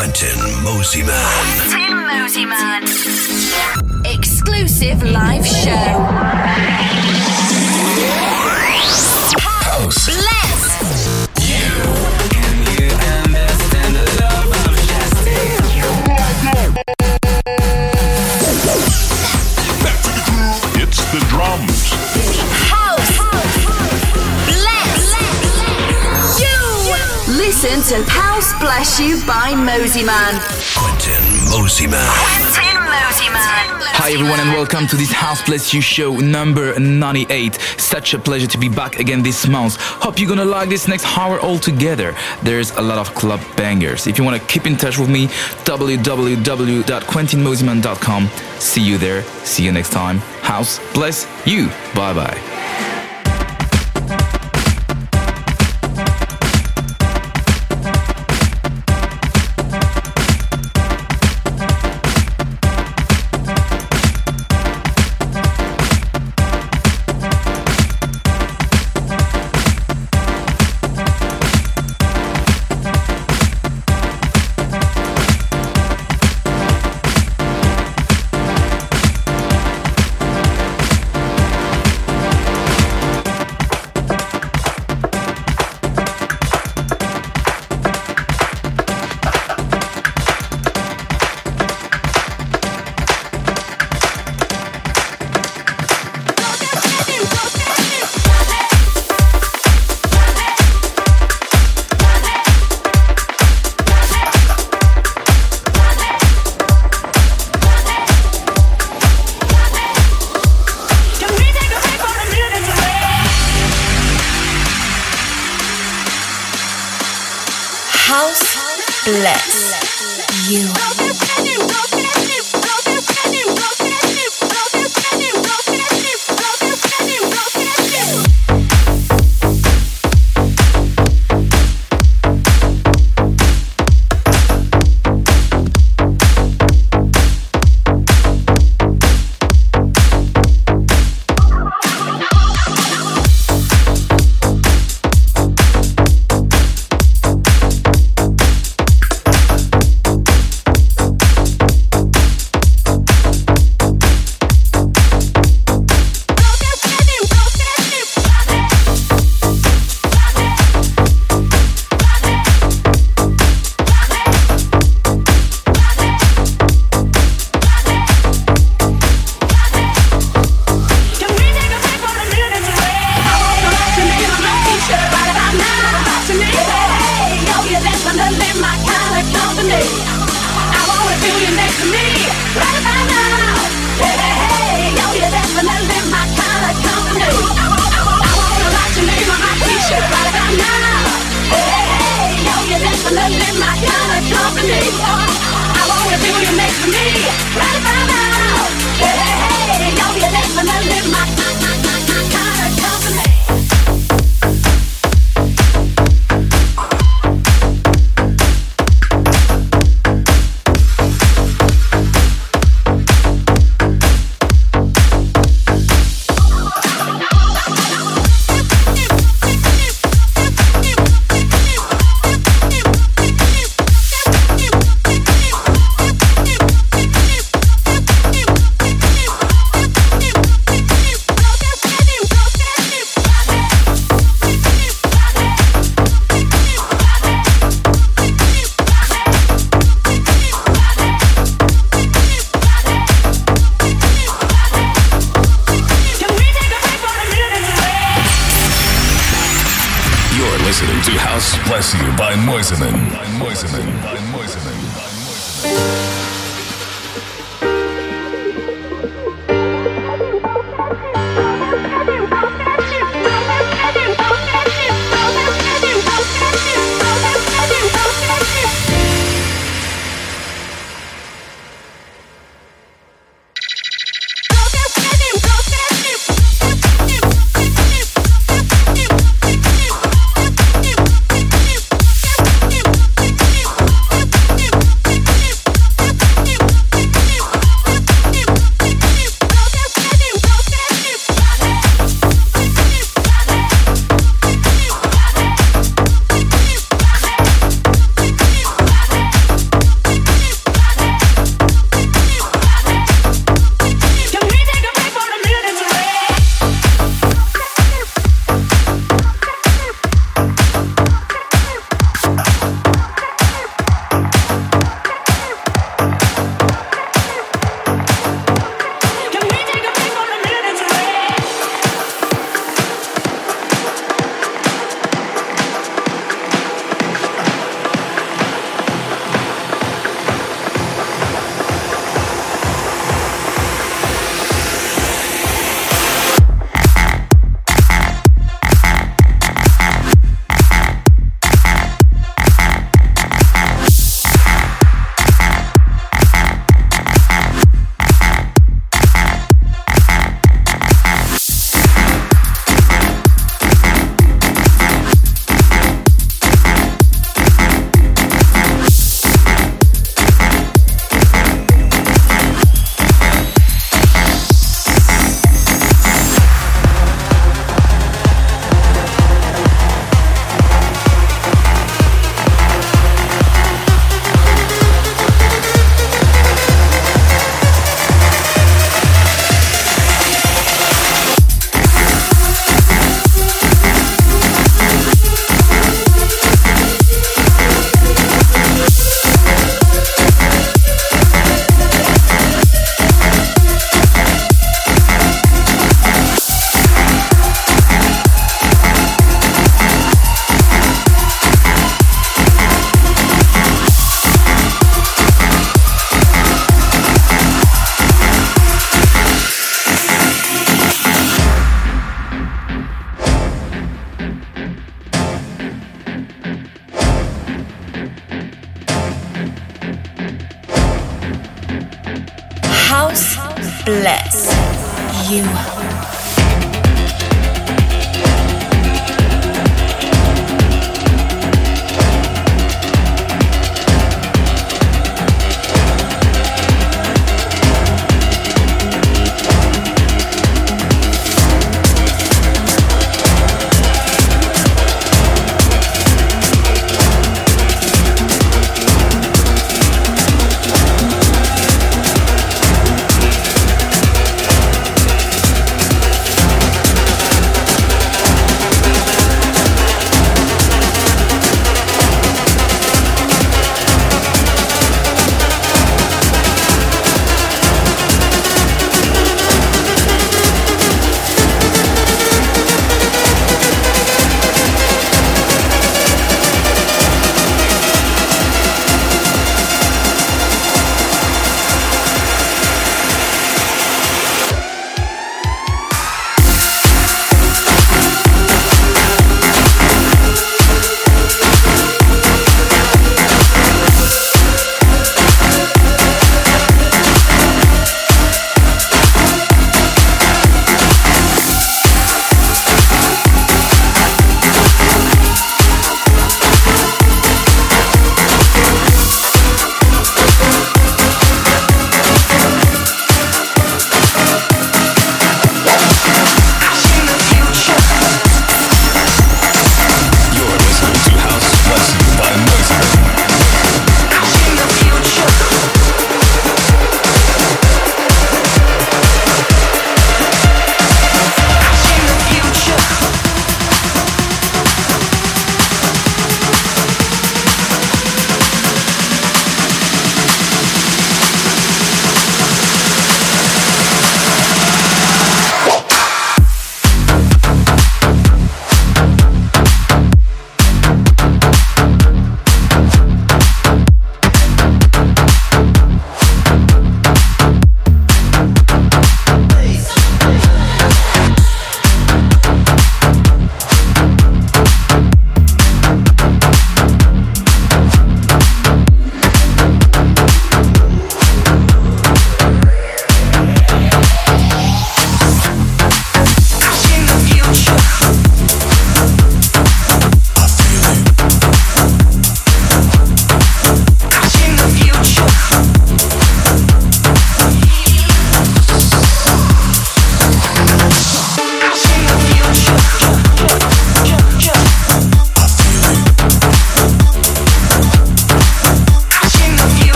Quentin Mosimann. Quentin Mosimann. Exclusive live show. House. Bless. You. Listen to House Bless You by Mosimann. Quentin Mosimann. Quentin Mosimann. Hi everyone and welcome to this House Bless You show number 98. Such a pleasure to be back again this month. Hope you're gonna like this next hour all together. There's a lot of club bangers. If you wanna keep in touch with me, www.quentinmosimann.com. See you there. See you next time. House bless you. Bye bye.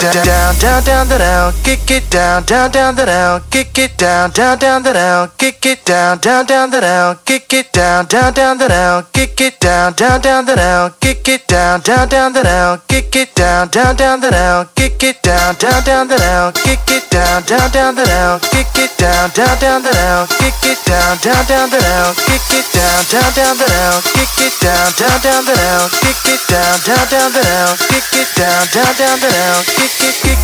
da, da, da down, down, the row, kick it down, down down down, kick it down, down, down, down, kick it down, down, down, down, kick it down, down, down, down, kick it down, down, down, down, kick it down, down, down, down, kick it down, down, down, down, kick it down, down, down, down, kick it down, down, down, down, kick it down, down, down, down, kick it down, down, down, down, kick it down, down, down, down, kick it down, down, down, down, kick it down, down, down, down, kick it down, down, down, down, kick it, kick,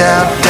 Down.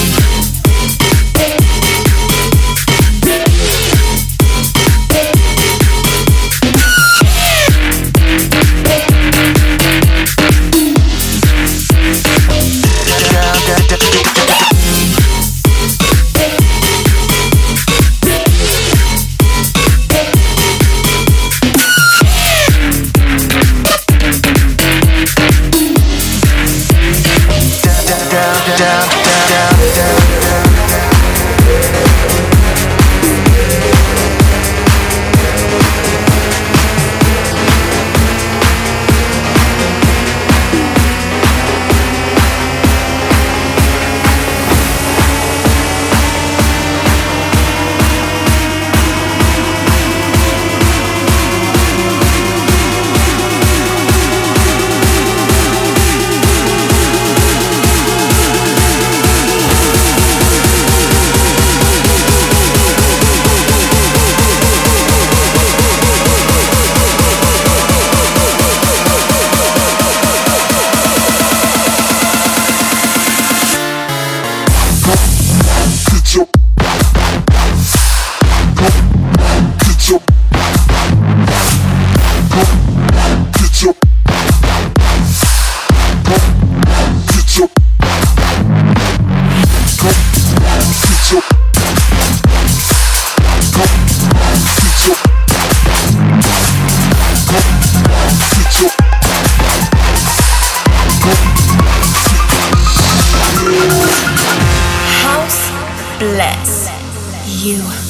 you.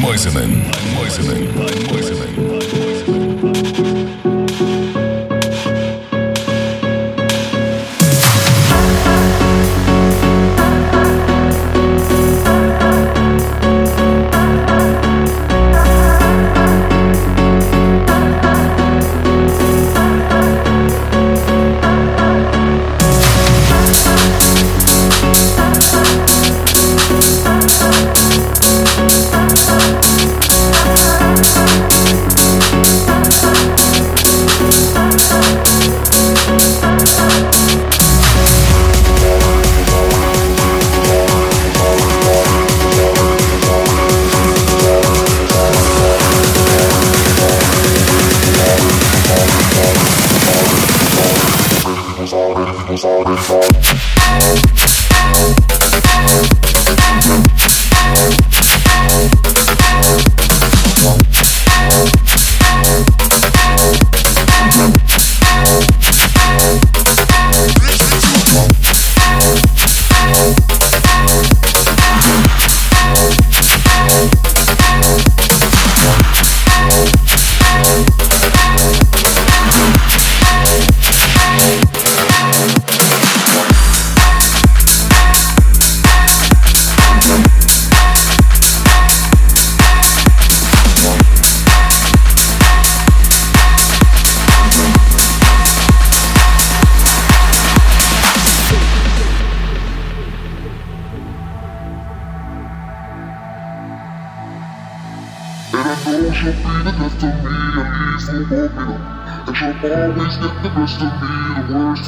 Мойсиным.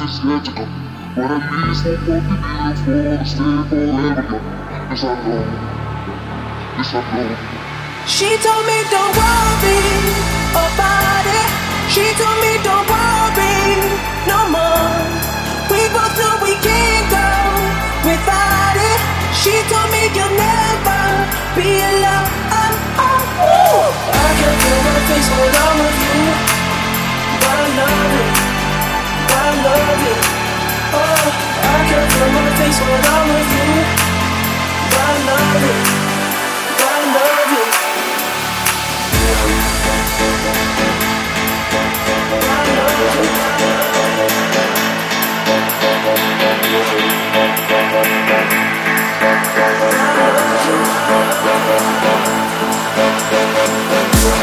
it's magical. What I mean is won't be beautiful to stay forever young. Yes, I know. Yes, I know. She told me don't worry about it. She told me don't worry no more. We both know we can't go without it. She told me you'll never be alone. Oh, oh. I can't feel my face without. love you. Oh, I can't feel my face when I'm with you. I love you. I love you. I love you. I love you.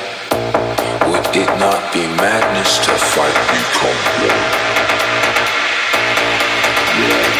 It not be madness to fight become one? One.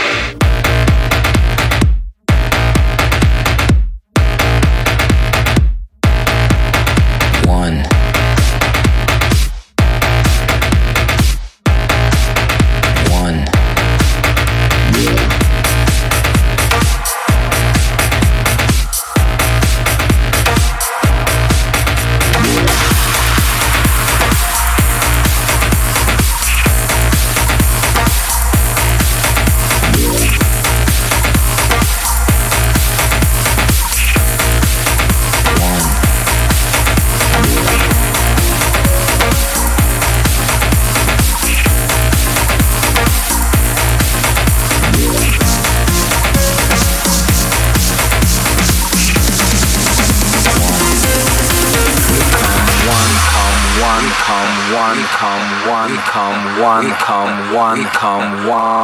One, come one.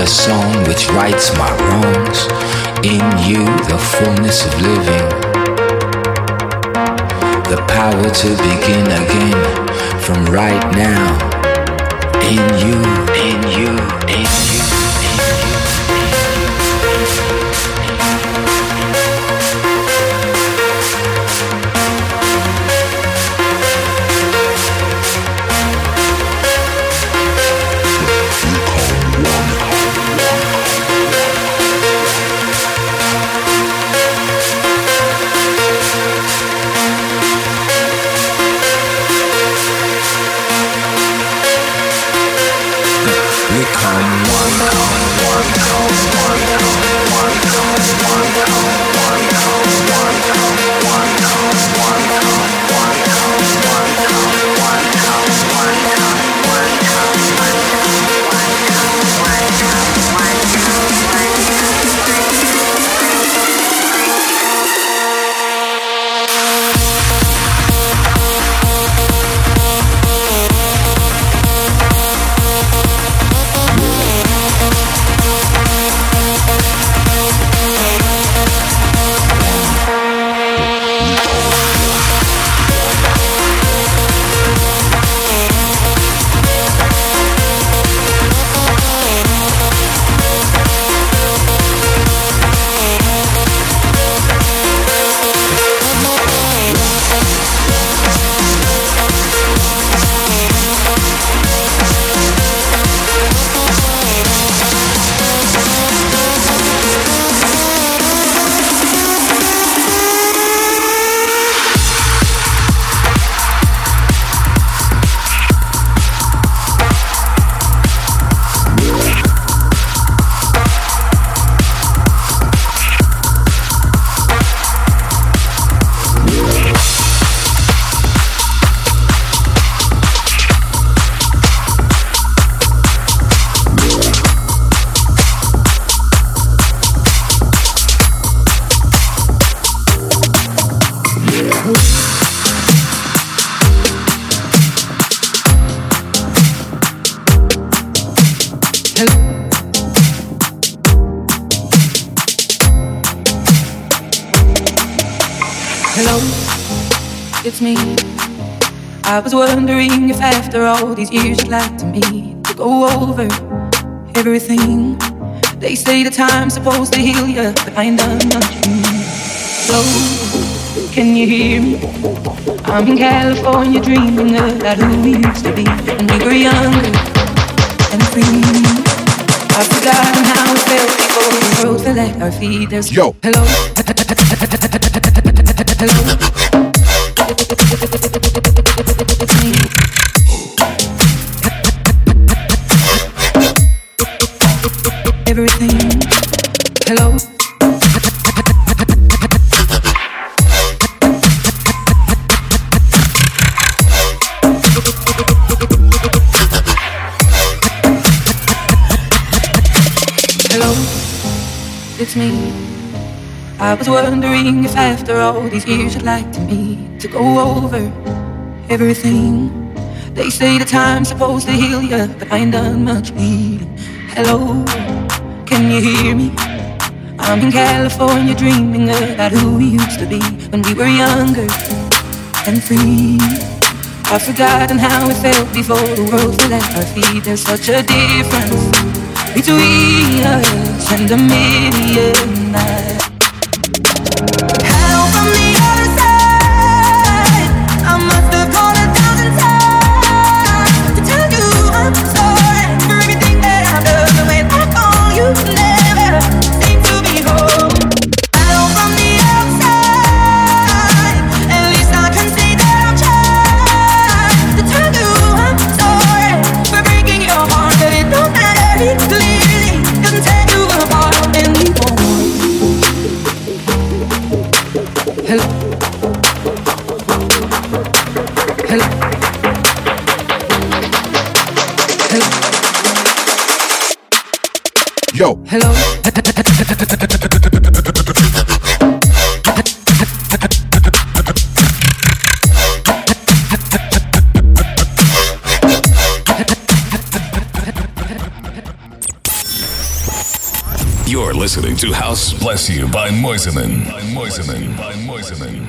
The song which rights my wrongs. In you, the fullness of living. The power to begin again from right now. In you, in you, in you. I was wondering if after all these years you'd like to me to go over everything. They say the time's supposed to heal you, but I ain't done nothing. So, can you hear me? I'm in California dreaming about who we used to be when we were younger and free. I've forgotten how it felt before the world fell at our feet. There's Yo. Hello. Hello. I was wondering if after all these years you'd like to me to go over everything. They say the time's supposed to heal you, but I ain't done much healing. Hello, can you hear me? I'm in California dreaming about who we used to be when we were younger and free. I've forgotten how it felt before the world fell at our feet. There's such a difference between us and a million Yo. Hello. You're listening to House Bless You by Mosimann. By Mosimann. By Mosimann.